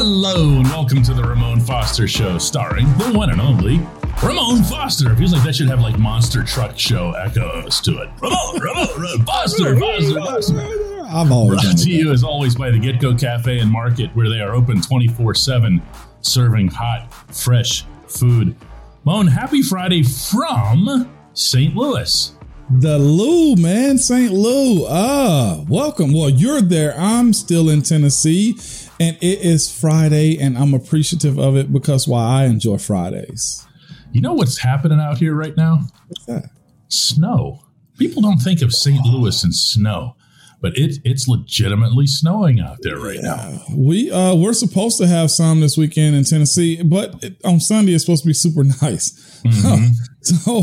Hello and welcome to the Ramon Foster Show, starring the one and only Ramon Foster. It feels like that should have like monster truck show echoes to it. Ramon, Ramon, Ramon Foster, Foster, Foster. I've always Brought to you as always by the GetGo Cafe and Market, where they are open 24 7, serving hot, fresh food. Mon, happy Friday from St. Louis. The Lou, man, St. Lou. Ah, welcome. Well, you're there. I'm still in Tennessee, and it is Friday, and I'm appreciative of it because why I enjoy Fridays. You know what's happening out here right now? What's that? Snow. People don't think of St. Louis and snow, but it, it's legitimately snowing out there right now. We uh we're supposed to have some this weekend in Tennessee, but it, on Sunday it's supposed to be super nice. so,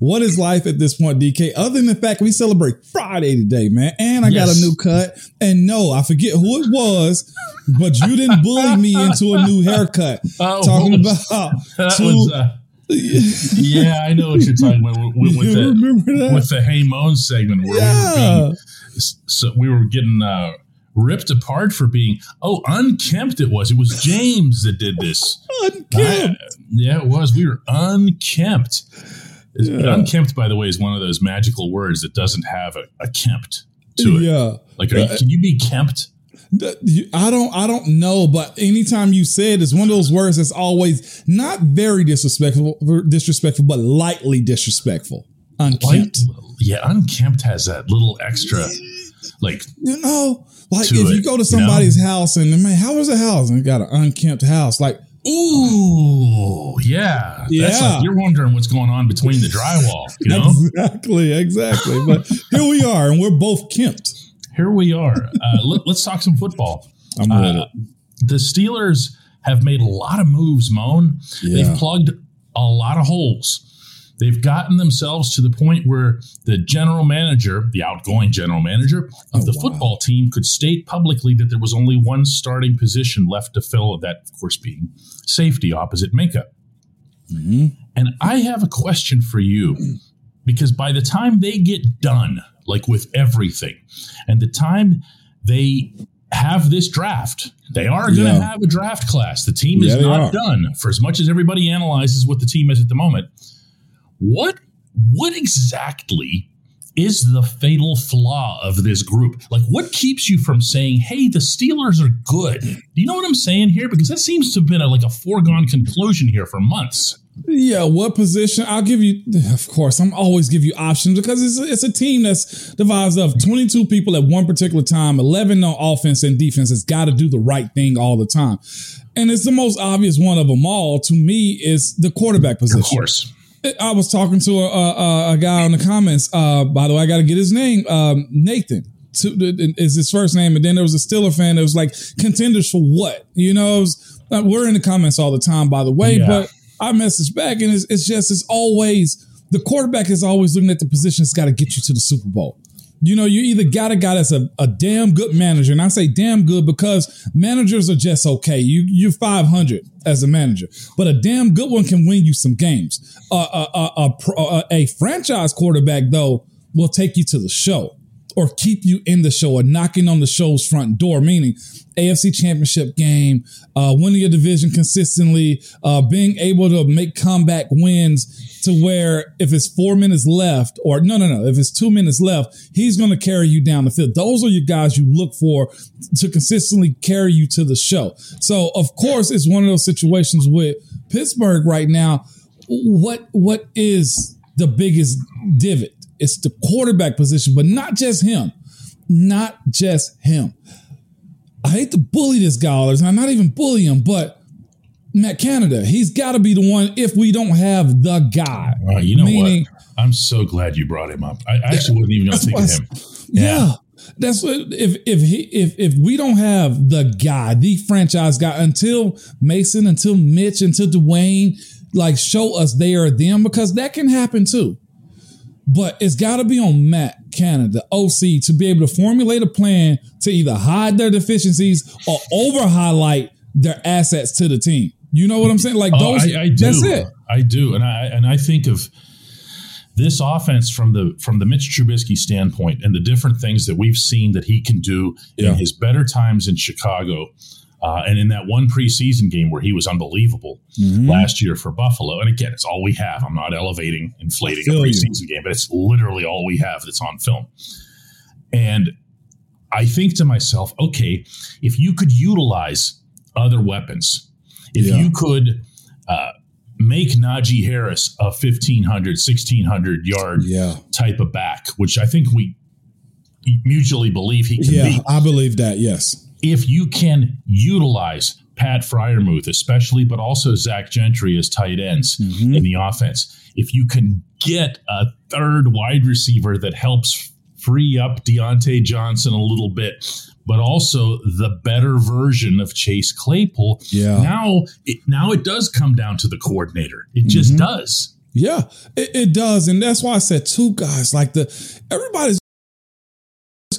what is life at this point, DK? Other than the fact we celebrate Friday today, man, and I got a new cut. And no, I forget who it was, but you didn't bully me into a new haircut. Oh, talking was- about That two- was, uh, yeah, I know what you're talking about with, with, you the, with the Hey Mon segment where we were yeah. being so we were getting uh, ripped apart for being oh unkempt it was it was james that did this Unkempt. I- yeah it was we were unkempt Yeah. unkempt by the way is one of those magical words that doesn't have a, a kempt to it Yeah. like are you, can you be kempt I don't I don't know, but anytime you say it, it's one of those words that's always not very disrespectful disrespectful, but lightly disrespectful. Unkempt. Like, yeah unkempt has that little extra like You know, like if you go to you somebody's house and man, how was the house? And it got an unkempt house. Like, ooh yeah that's Yeah. like you're wondering what's going on between the drywall you know exactly, exactly. But here we are, and we're both kempt. here we are. Uh, let, us talk some football. I'm with Uh, it. the Steelers have made a lot of moves, Mon. Yeah. They've plugged a lot of holes. They've gotten themselves to the point where the general manager, the outgoing general manager of Oh, the wow. football team, could state publicly that there was only one starting position left to fill, that, of course, being safety opposite Minkah. Mhm. And I have a question for you because by the time they get done, like with everything, and the time they have this draft, they are going to Yeah. have a draft class. The team is Yeah, not done for as much as everybody analyzes what the team is at the moment. What what exactly is the fatal flaw of this group? Like, what keeps you from saying, "Hey, the Steelers are good"? Do you know what I'm saying here? Because that seems to have been a, like a foregone conclusion here for months. Yeah, what position? I'll give you. Of course, I'm always give you options because it's a, it's a team that's divided of 22 people at one particular time, 11 on offense and defense. It's got to do the right thing all the time, and it's the most obvious one of them all. To me, is the quarterback position. Of course. I was talking to a, a, a guy in the comments. Uh, by the way, I got to get his name. Um, Nathan to, is his first name, and then there was a Steeler fan that was like contenders for what? You know, was- uh, we're in the comments all the time. By the way, Yeah. but I message back, and it's, it's just it's always the quarterback is always looking at the position that's got to get you to the Super Bowl. You know, you either got a guy that's a, a damn good manager, and I say damn good because managers are just okay. You you're 500 as a manager, but a damn good one can win you some games. Uh, uh, uh a, a, a, a, a franchise quarterback though will take you to the show or keep you in the show or knocking on the show's front door, meaning AFC championship game, uh, winning your division consistently, uh, being able to make comeback wins to where if it's four minutes left or no, no, no, if it's two minutes left, he's going to carry you down the field. Those are your guys you look for to consistently carry you to the show. So of course, it's one of those situations with Pittsburgh right now. What, what is the biggest divot? It's the quarterback position, but not just him. Not just him. I hate to bully this guy all the time. Not even bully him, but Matt Canada, he's got to be the one if we don't have the guy. You know Meaning- what? I'm so glad you brought him up. I actually wasn't even going to think of him. Yeah. That's what if if he if if we don't have the guy, the franchise guy until Mason, until Mitch, until Dwayne, like show us they are them because that can happen too. But it's got to be on Matt Canada, OC, to be able to formulate a plan to either hide their deficiencies or over highlight their assets to the team. You know what I'm saying? Like Oh, those. I, I do. That's it. I do, and I and I think of this offense from the from the Mitch Trubisky standpoint and the different things that we've seen that he can do Yeah. in his better times in Chicago. Uh, and in that one preseason game where he was unbelievable Mhm. last year for Buffalo, and again, it's all we have. I'm not elevating, inflating a feel you. preseason game, but it's literally all we have that's on film. And I think to myself, okay, if you could utilize other weapons, if Yeah. you could uh, make Najee Harris a 1,500, 1,600 yard Yeah. type of back, which I think we mutually believe he can Yeah. be. I believe that. Yes. If you can utilize Pat Freiermuth, especially, but also Zach Gentry as tight ends Mhm. in the offense, if you can get a third wide receiver that helps free up Diontae Johnson a little bit, but also the better version of Chase Claypool, Yeah. now it, now it does come down to the coordinator. It just Mhm. does. Yeah, it, it does, and that's why I said two guys. Like the everybody's,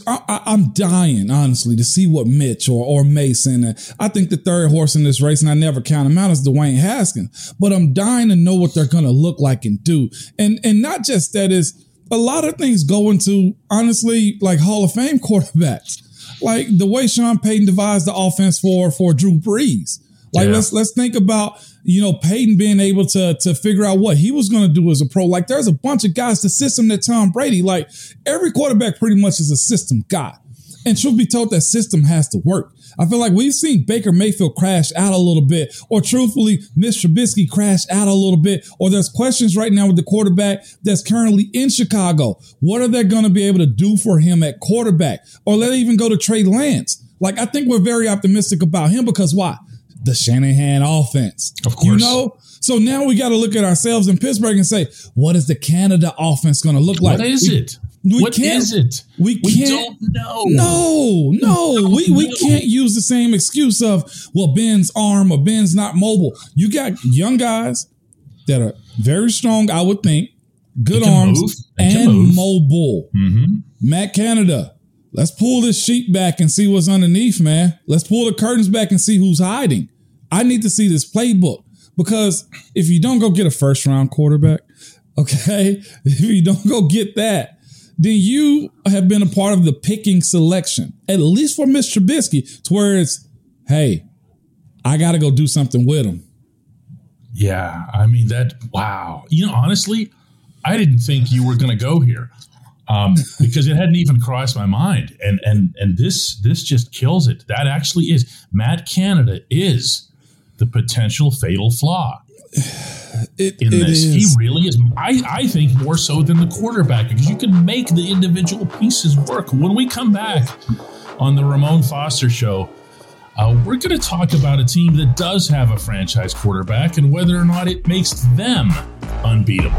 I, I'm dying honestly to see what Mitch or or Mason. And I think the third horse in this race, and I never count him out, is Dwayne Haskins. But I'm dying to know what they're going to look like and do, and and not just that is a lot of things go into honestly like Hall of Fame quarterbacks, like the way Sean Payton devised the offense for for Drew Brees. Like Yeah. let's let's think about you know Peyton being able to to figure out what he was going to do as a pro. Like there's a bunch of guys. The system that Tom Brady, like every quarterback, pretty much is a system guy. And truth be told, that system has to work. I feel like we've seen Baker Mayfield crash out a little bit, or truthfully, Mitch Trubisky crash out a little bit, or there's questions right now with the quarterback that's currently in Chicago. What are they going to be able to do for him at quarterback? Or let it even go to Trey Lance. Like I think we're very optimistic about him because why? The Shanahan offense. Of course. You know? So now we got to look at ourselves in Pittsburgh and say, what is the Canada offense going to look like? what is We- it? we What can't- is it? We We can't. don't know. No, no, we, we no. can't use the same excuse of, well, Ben's arm or Ben's not mobile. You got young guys that are very strong, I would think, good arms move. They can and mobile. hmm Matt Canada, let's pull this sheet back and see what's underneath, man. Let's pull the curtains back and see who's hiding. I need to see this playbook because if you don't go get a first round quarterback, okay, if you don't go get that, then you have been a part of the picking selection, at least for Mitch Trubisky, to where it's, hey, I got to go do something with him. Yeah, I mean that. Wow. You know, honestly, I didn't think you were going to go here um, because it hadn't even crossed my mind, and and and this this just kills it. That actually is Matt Canada is the potential fatal flaw It, in this. is. He really is. I I think more so than the quarterback because you can make the individual pieces work. When we come back on the Ramon Foster show. Uh, we're going to talk about a team that does have a franchise quarterback and whether or not it makes them unbeatable.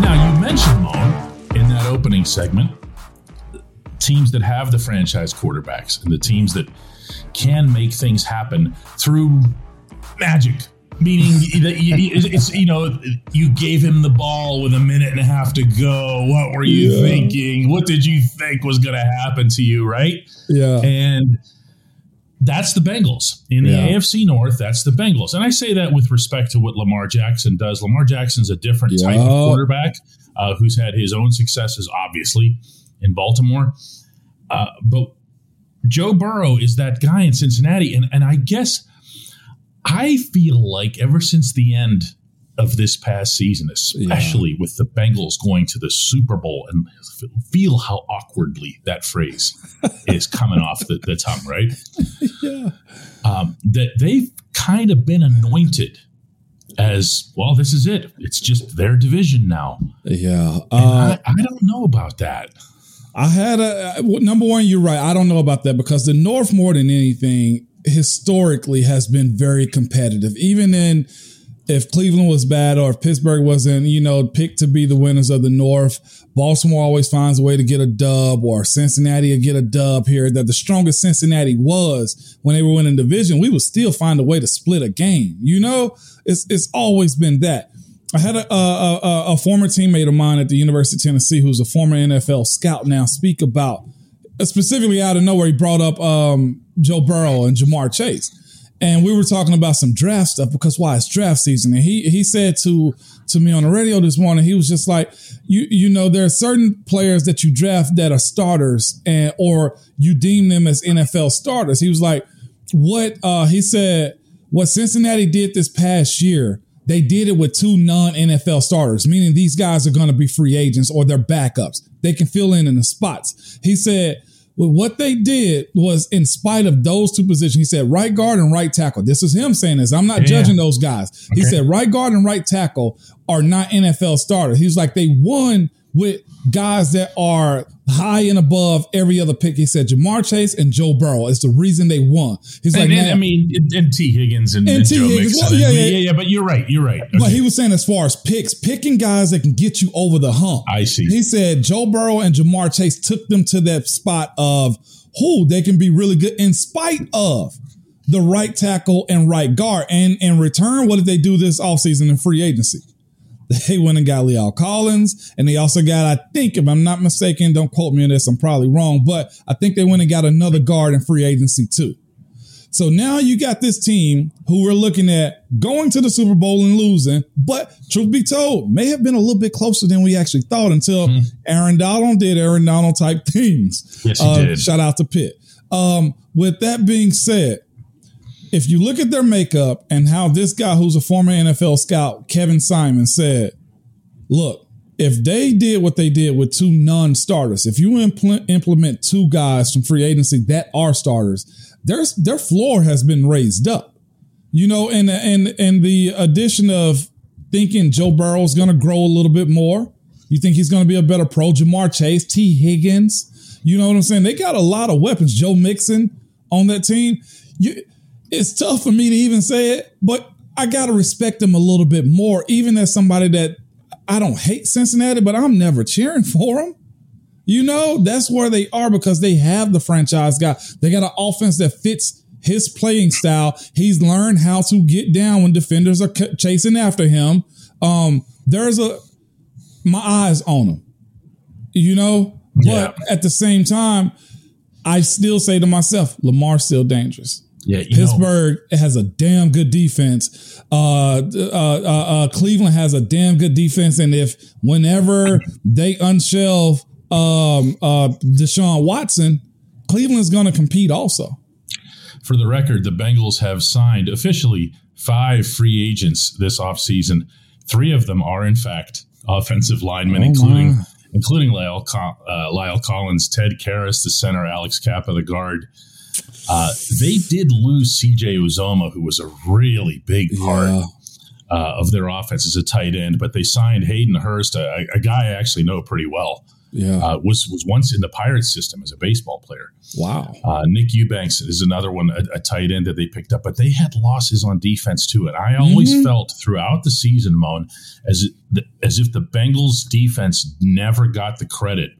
Now, you mentioned, Mon, in that opening segment, teams that have the franchise quarterbacks and the teams that can make things happen through magic. Meaning that you, it's you know you gave him the ball with a minute and a half to go. What were you Yeah. thinking? What did you think was going to happen to you? Right? yeah. And that's the Bengals in the Yeah. AFC North. That's the Bengals, and I say that with respect to what Lamar Jackson does. Lamar Jackson's a different type of quarterback uh, who's had his own successes, obviously, in Baltimore. Uh, but Joe Burrow is that guy in Cincinnati, and and I guess I feel like ever since the end of this past season, especially with the Bengals going to the Super Bowl, and feel how awkwardly that phrase is coming off the, the tongue, right? yeah. Um, that they've kind of been anointed as well. This is it. It's just their division now. Yeah. And Uh, I, I don't know about that. I had a number one. You're right. I don't know about that because the North, more than anything, historically has been very competitive. Even in if Cleveland was bad or if Pittsburgh wasn't, you know, picked to be the winners of the North, Baltimore always finds a way to get a dub, or Cincinnati will get a dub here. That the strongest Cincinnati was when they were winning division, we would still find a way to split a game. You know, it's it's always been that. I had a, a, a, a former teammate of mine at the University of Tennessee who's a former NFL scout now speak about specifically out of nowhere. He brought up um, Joe Burrow and Ja'Marr Chase. and we were talking about some draft stuff because why it's draft season. And he he said to to me on the radio this morning, he was just like, you you know, there are certain players that you draft that are starters and or you deem them as NFL starters. He was like, what uh he said what Cincinnati did this past year, they did it with two non NFL starters, meaning these guys are going to be free agents or they're backups. They can fill in in the spots. He said, well, what they did was, in spite of those two positions, he said right guard and right tackle. This is him saying this. I'm not yeah. judging those guys. Okay. He said right guard and right tackle are not NFL starters. He was like, they won with guys that are high and above every other pick. He said Ja'Marr Chase and Joe Burrow is the reason they won. He's and, like, and, I mean, and Tee Higgins and, and, Tee Joe Higgins. Well, yeah, yeah, yeah, yeah, But you're right. You're right. Okay. But he was saying as far as picks, picking guys that can get you over the hump. I see. He said Joe Burrow and Ja'Marr Chase took them to that spot of who they can be really good in spite of the right tackle and right guard. And in return, what did they do this offseason in free agency? They went and got La'el Collins, and they also got, I think, if I'm not mistaken, don't quote me on this, I'm probably wrong, but I think they went and got another guard in free agency too. So now you got this team who we're looking at going to the Super Bowl and losing, but truth be told, may have been a little bit closer than we actually thought until mm-hmm. Aaron Donald did Aaron Donald type things. Yes, he uh, did. Shout out to Pitt. Um, with that being said, if you look at their makeup and how this guy who's a former NFL scout, Kevin Simon, said, look, if they did what they did with two non-starters, if you implement, implement two guys from free agency that are starters, their their floor has been raised up. You know, and and and the addition of thinking Joe Burrow is going to grow a little bit more. You think he's going to be a better pro? Ja'Marr Chase, Tee Higgins. You know what I'm saying? They got a lot of weapons. Joe Mixon on that team. You, it's tough for me to even say it, but I got to respect them a little bit more, even as somebody that I don't hate Cincinnati, but I'm never cheering for them. You know, that's where they are because they have the franchise guy. They got an offense that fits his playing style. He's learned how to get down when defenders are chasing after him. Um, there's a my eyes on him, you know, yeah. but at the same time, I still say to myself, Lamar's still dangerous. Yeah, Pittsburgh know. has a damn good defense. Uh, uh, uh, uh, Cleveland has a damn good defense, and if whenever they unshelve um, uh, Deshaun Watson, Cleveland's going to compete also. For the record, the Bengals have signed officially five free agents this offseason. Three of them are, in fact, offensive linemen, oh including my. including Lyle, uh, La'el Collins, Ted Karras, the center, Alex Cappa, the guard. Uh, they did lose CJ Uzomah, who was a really big part yeah. uh, of their offense as a tight end, but they signed Hayden Hurst, a, a guy I actually know pretty well. Yeah, uh, was was once in the Pirates system as a baseball player. Wow. Uh, Nick Eubanks is another one, a, a, tight end that they picked up, but they had losses on defense too. And I always mm-hmm. felt throughout the season, Mon, as as if the Bengals defense never got the credit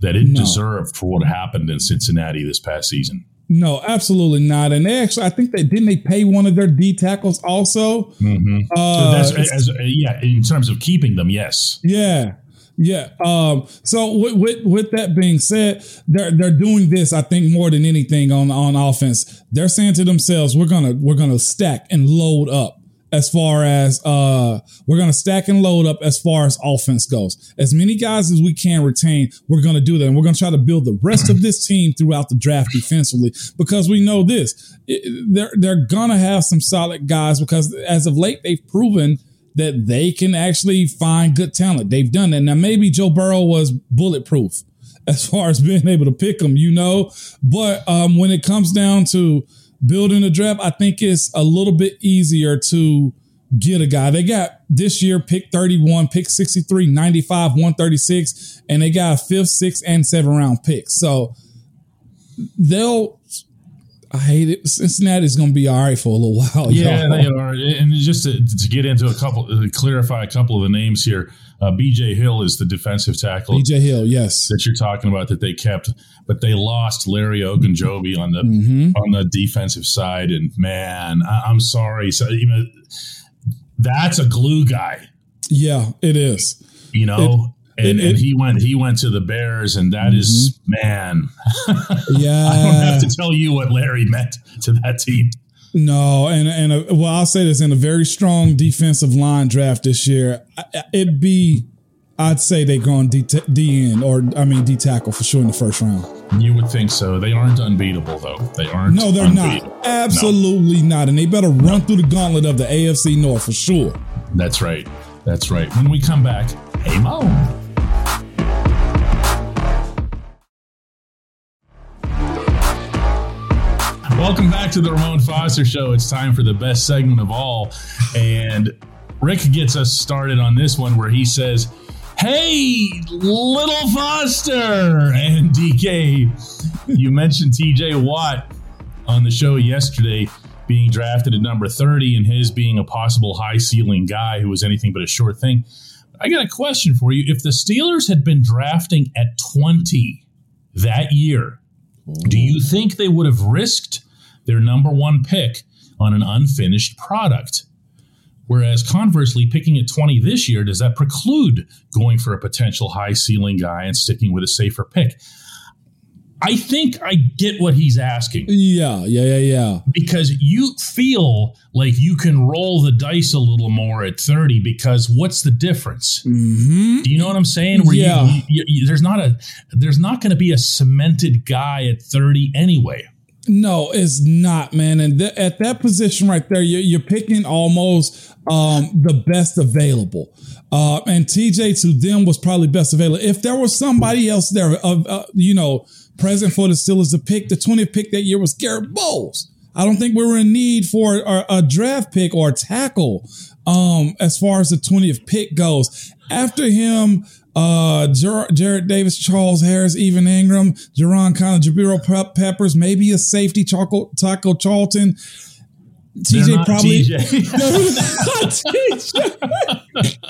that it no. deserved for what happened in Cincinnati this past season. No, absolutely not. And they actually, I think they didn't they pay one of their D tackles also. Mm-hmm. Uh, so that's as, yeah, in terms of keeping them, yes. Yeah, yeah. Um, so with, with, with that being said, they're they're doing this. I think more than anything on on offense, they're saying to themselves, "We're gonna we're gonna stack and load up." As far as uh we're gonna stack and load up as far as offense goes. As many guys as we can retain, we're gonna do that. And we're gonna try to build the rest of this team throughout the draft defensively because we know this. It, they're they're gonna have some solid guys because as of late they've proven that they can actually find good talent. They've done that. Now maybe Joe Burrow was bulletproof as far as being able to pick them, you know. But um when it comes down to building a draft, I think it's a little bit easier to get a guy. They got this year pick 31, pick 63, 95, 136, and they got a fifth, sixth, and seven round pick. So they'll I hate it. Cincinnati's going to be all right for a little while. Yeah, y'all. they are. And just to, to, get into a couple, to clarify a couple of the names here. Uh, BJ Hill is the defensive tackle. BJ Hill, yes, that you're talking about that they kept, but they lost Larry Ogunjobi on the mm-hmm. on the defensive side. And man, I, am sorry. So you know, that's a glue guy. Yeah, it is. You know, and, it, and he went he went to the Bears, and that mm-hmm. is man. yeah, I don't have to tell you what Larry meant to that team. No, and and a, well, I'll say this in a very strong defensive line draft this year. It'd be, I'd say they go on D, D end or I mean D tackle for sure in the first round. You would think so. They aren't unbeatable though. They aren't. No, they're unbeatable. not. Absolutely no. not. And they better run through the gauntlet of the AFC North for sure. That's right. That's right. When we come back, hey Mo. Welcome back to the Ramon Foster Show. It's time for the best segment of all. And Rick gets us started on this one where he says, Hey, little Foster. And DK, you mentioned TJ Watt on the show yesterday being drafted at number 30 and his being a possible high ceiling guy who was anything but a short thing. I got a question for you. If the Steelers had been drafting at 20 that year, do you think they would have risked their number one pick on an unfinished product? Whereas conversely, picking at 20 this year, does that preclude going for a potential high ceiling guy and sticking with a safer pick? I think I get what he's asking. Yeah, yeah, yeah, yeah. Because you feel like you can roll the dice a little more at 30 because what's the difference? Mm-hmm. Do you know what I'm saying? Where yeah. You, you, you, there's not a there's not going to be a cemented guy at 30 anyway. No, it's not, man. And th- at that position right there, you're, you're picking almost um, the best available. Uh, and TJ to them was probably best available. If there was somebody else there, uh, uh, you know, present for the Steelers to pick, the 20th pick that year was Garett Bolles. I don't think we were in need for a, a draft pick or tackle um, as far as the 20th pick goes. After him, uh, Jar- Jarrad Davis, Charles Harris, Evan Engram, Jerron Connor, Jabril Peppers, maybe a safety, Taco, Taco Charlton. TJ probably.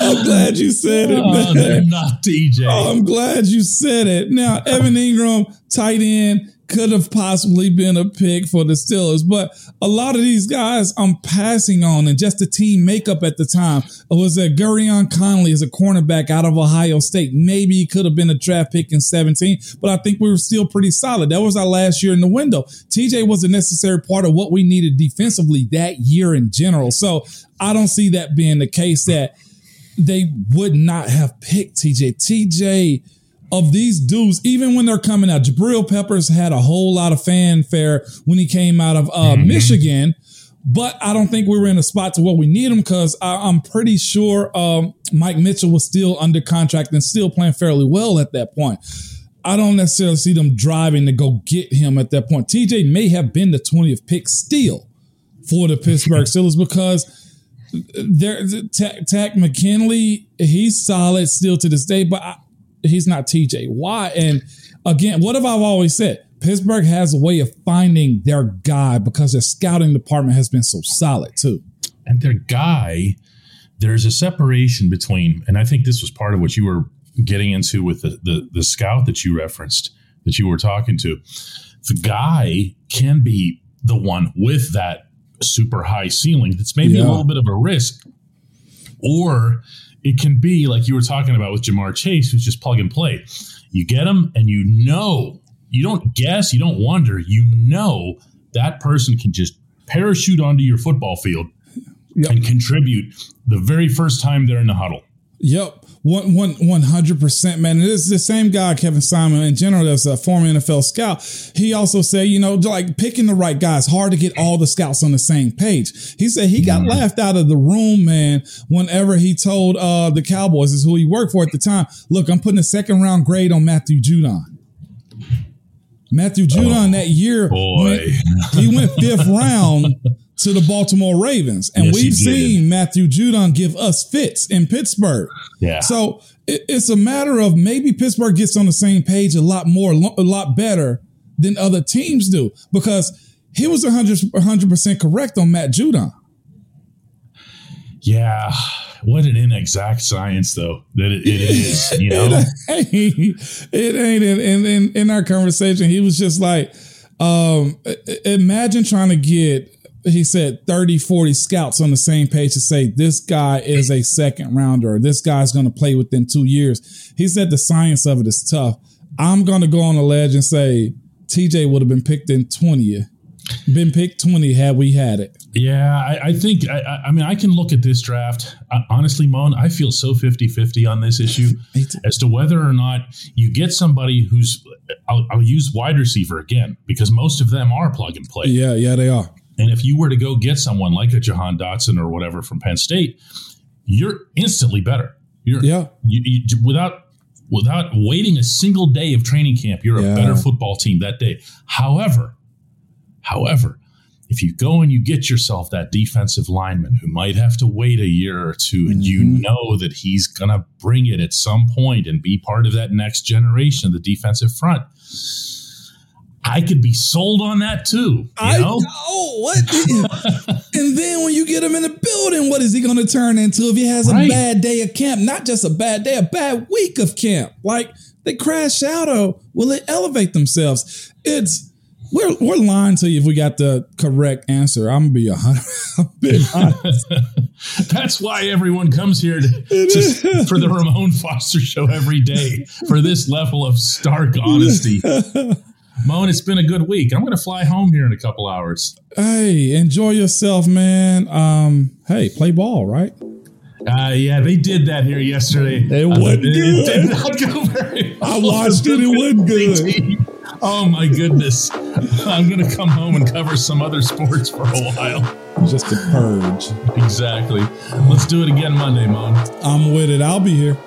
I'm glad you said it. Oh, they're not TJ. Oh, I'm glad you said it. Now, Evan Engram, tight end, could have possibly been a pick for the Steelers, but a lot of these guys I'm passing on, and just the team makeup at the time was that Gareon Conley is a cornerback out of Ohio State. Maybe he could have been a draft pick in 17, but I think we were still pretty solid. That was our last year in the window. TJ was a necessary part of what we needed defensively that year in general. So I don't see that being the case that they would not have picked TJ. TJ of these dudes, even when they're coming out, Jabril Peppers had a whole lot of fanfare when he came out of uh, mm-hmm. Michigan. But I don't think we were in a spot to where we need him because I'm pretty sure um, Mike Mitchell was still under contract and still playing fairly well at that point. I don't necessarily see them driving to go get him at that point. TJ may have been the 20th pick still for the Pittsburgh Steelers because there, Takk McKinley, he's solid still to this day, but I, he's not TJ Why? And again, what have I always said? Pittsburgh has a way of finding their guy because their scouting department has been so solid too. And their guy, there's a separation between, and I think this was part of what you were getting into with the, the, the scout that you referenced, that you were talking to. The guy can be the one with that super high ceiling that's maybe yeah. a little bit of a risk. Or it can be like you were talking about with Ja'Marr Chase, who's just plug and play. You get him, and you know, you don't guess, you don't wonder, you know that person can just parachute onto your football field yep. and contribute the very first time they're in the huddle. Yep. One, one, 100%, man. And this is the same guy, Kevin Simon, in general, as a former NFL scout. He also said, you know, like picking the right guys, hard to get all the scouts on the same page. He said he got mm. laughed out of the room, man, whenever he told uh, the Cowboys, is who he worked for at the time, look, I'm putting a second round grade on Matthew Judon. Matthew Judon oh, that year, went, he went fifth round to the Baltimore Ravens. And yes, we've seen Matthew Judon give us fits in Pittsburgh. Yeah. So it, it's a matter of maybe Pittsburgh gets on the same page a lot more, a lot better than other teams do because he was 100, 100% correct on Matt Judon. Yeah. What an inexact science, though, that it, it is, you know? it ain't. It ain't. And in, in our conversation, he was just like, um, imagine trying to get he said 30, 40 scouts on the same page to say this guy is a second rounder this guy's going to play within two years. He said the science of it is tough. I'm going to go on a ledge and say TJ would have been picked in 20th been picked 20 had we had it. Yeah, I, I think, I, I mean, I can look at this draft. Uh, honestly, Mon, I feel so 50 50 on this issue as to whether or not you get somebody who's, I'll, I'll use wide receiver again, because most of them are plug and play. Yeah, yeah, they are. And if you were to go get someone like a Jahan Dotson or whatever from Penn State, you're instantly better. You're, Yeah. you, you, without without waiting a single day of training camp, you're Yeah. a better football team that day. However, however, if you go and you get yourself that defensive lineman who might have to wait a year or 2 and you Mhm. know that he's gonna bring it at some point and be part of that next generation of the defensive front, I could be sold on that too. You I know? oh what? and then when you get him in the building, what is he going to turn into if he has a Right. bad day of camp? Not just a bad day, a bad week of camp. Like they crash out or will it elevate themselves? It's we're we're lying to you if we got the correct answer. I'm gonna be a hundred. I'm being honest. That's why everyone comes here to, to, for the Ramon Foster show every day for this level of stark honesty. Mon, it's been a good week. I'm going to fly home here in a couple hours. hey, enjoy yourself, man. Um, hey, play ball, right? Uh, yeah, they did that here yesterday. It Uh, wasn't it, good. did not go very well. I watched it. It wasn't good. Oh my goodness! I'm going to come home and cover some other sports for a while. Just a purge. Exactly. Let's do it again Monday, Mon. I'm with it. I'll be here.